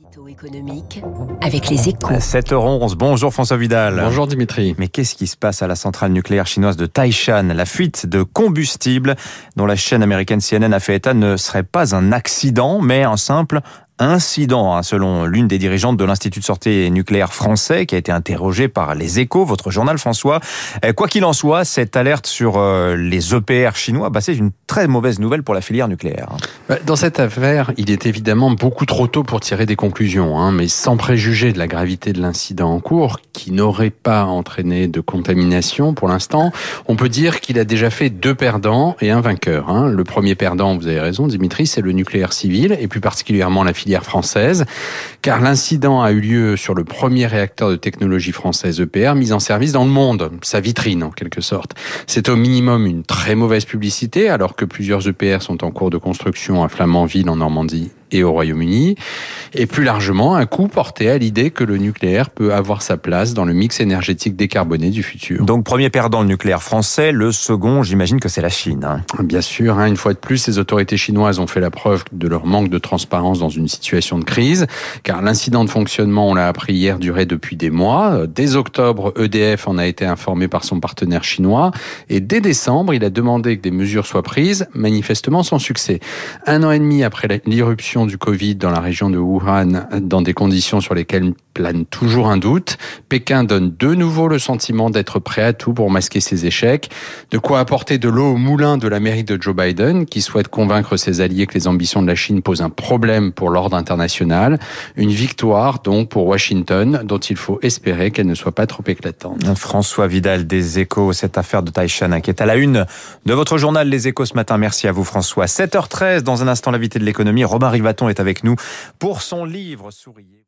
Édito économique avec les échos. 7h11, bonjour François Vidal. Bonjour Dimitri. Mais qu'est-ce qui se passe à la centrale nucléaire chinoise de Taishan? La fuite de combustible dont la chaîne américaine CNN a fait état ne serait pas un accident, mais un simple incident, hein, selon l'une des dirigeantes de l'Institut de sortie nucléaire français, qui a été interrogée par les échos, votre journal François. Euh, quoi qu'il en soit, cette alerte sur euh, les EPR chinois, bah, c'est une très mauvaise nouvelle pour la filière nucléaire. Bah, dans cette affaire, il est évidemment beaucoup trop tôt pour tirer des conclusions, hein, mais sans préjuger de la gravité de l'incident en cours, qui n'aurait pas entraîné de contamination pour l'instant, on peut dire qu'il a déjà fait deux perdants et un vainqueur. Hein. Le premier perdant, vous avez raison Dimitri, c'est le nucléaire civil, et plus particulièrement la française, car l'incident a eu lieu sur le premier réacteur de technologie française EPR mis en service dans le monde, sa vitrine en quelque sorte. C'est au minimum une très mauvaise publicité, alors que plusieurs EPR sont en cours de construction à Flamanville en Normandie et au Royaume-Uni, et plus largement un coup porté à l'idée que le nucléaire peut avoir sa place dans le mix énergétique décarboné du futur. Donc premier perdant le nucléaire français, le second j'imagine que c'est la Chine. Hein. Bien sûr, hein, une fois de plus, les autorités chinoises ont fait la preuve de leur manque de transparence dans une situation de crise, car l'incident de fonctionnement, on l'a appris hier, durait depuis des mois. Dès octobre, EDF en a été informé par son partenaire chinois, et dès décembre, il a demandé que des mesures soient prises, manifestement sans succès. Un an et demi après l'irruption du Covid dans la région de Wuhan, dans des conditions sur lesquelles plane toujours un doute, Pékin donne de nouveau le sentiment d'être prêt à tout pour masquer ses échecs, de quoi apporter de l'eau au moulin de l'Amérique de Joe Biden, qui souhaite convaincre ses alliés que les ambitions de la Chine posent un problème pour l'ordre international. Une victoire donc pour Washington, dont il faut espérer qu'elle ne soit pas trop éclatante. François Vidal des Échos, cette affaire de Taishan qui est à la une de votre journal Les Échos ce matin. Merci à vous François. 7h13, dans un instant l'invité de l'économie, Robin Rivaton est avec nous pour son livre Souriez.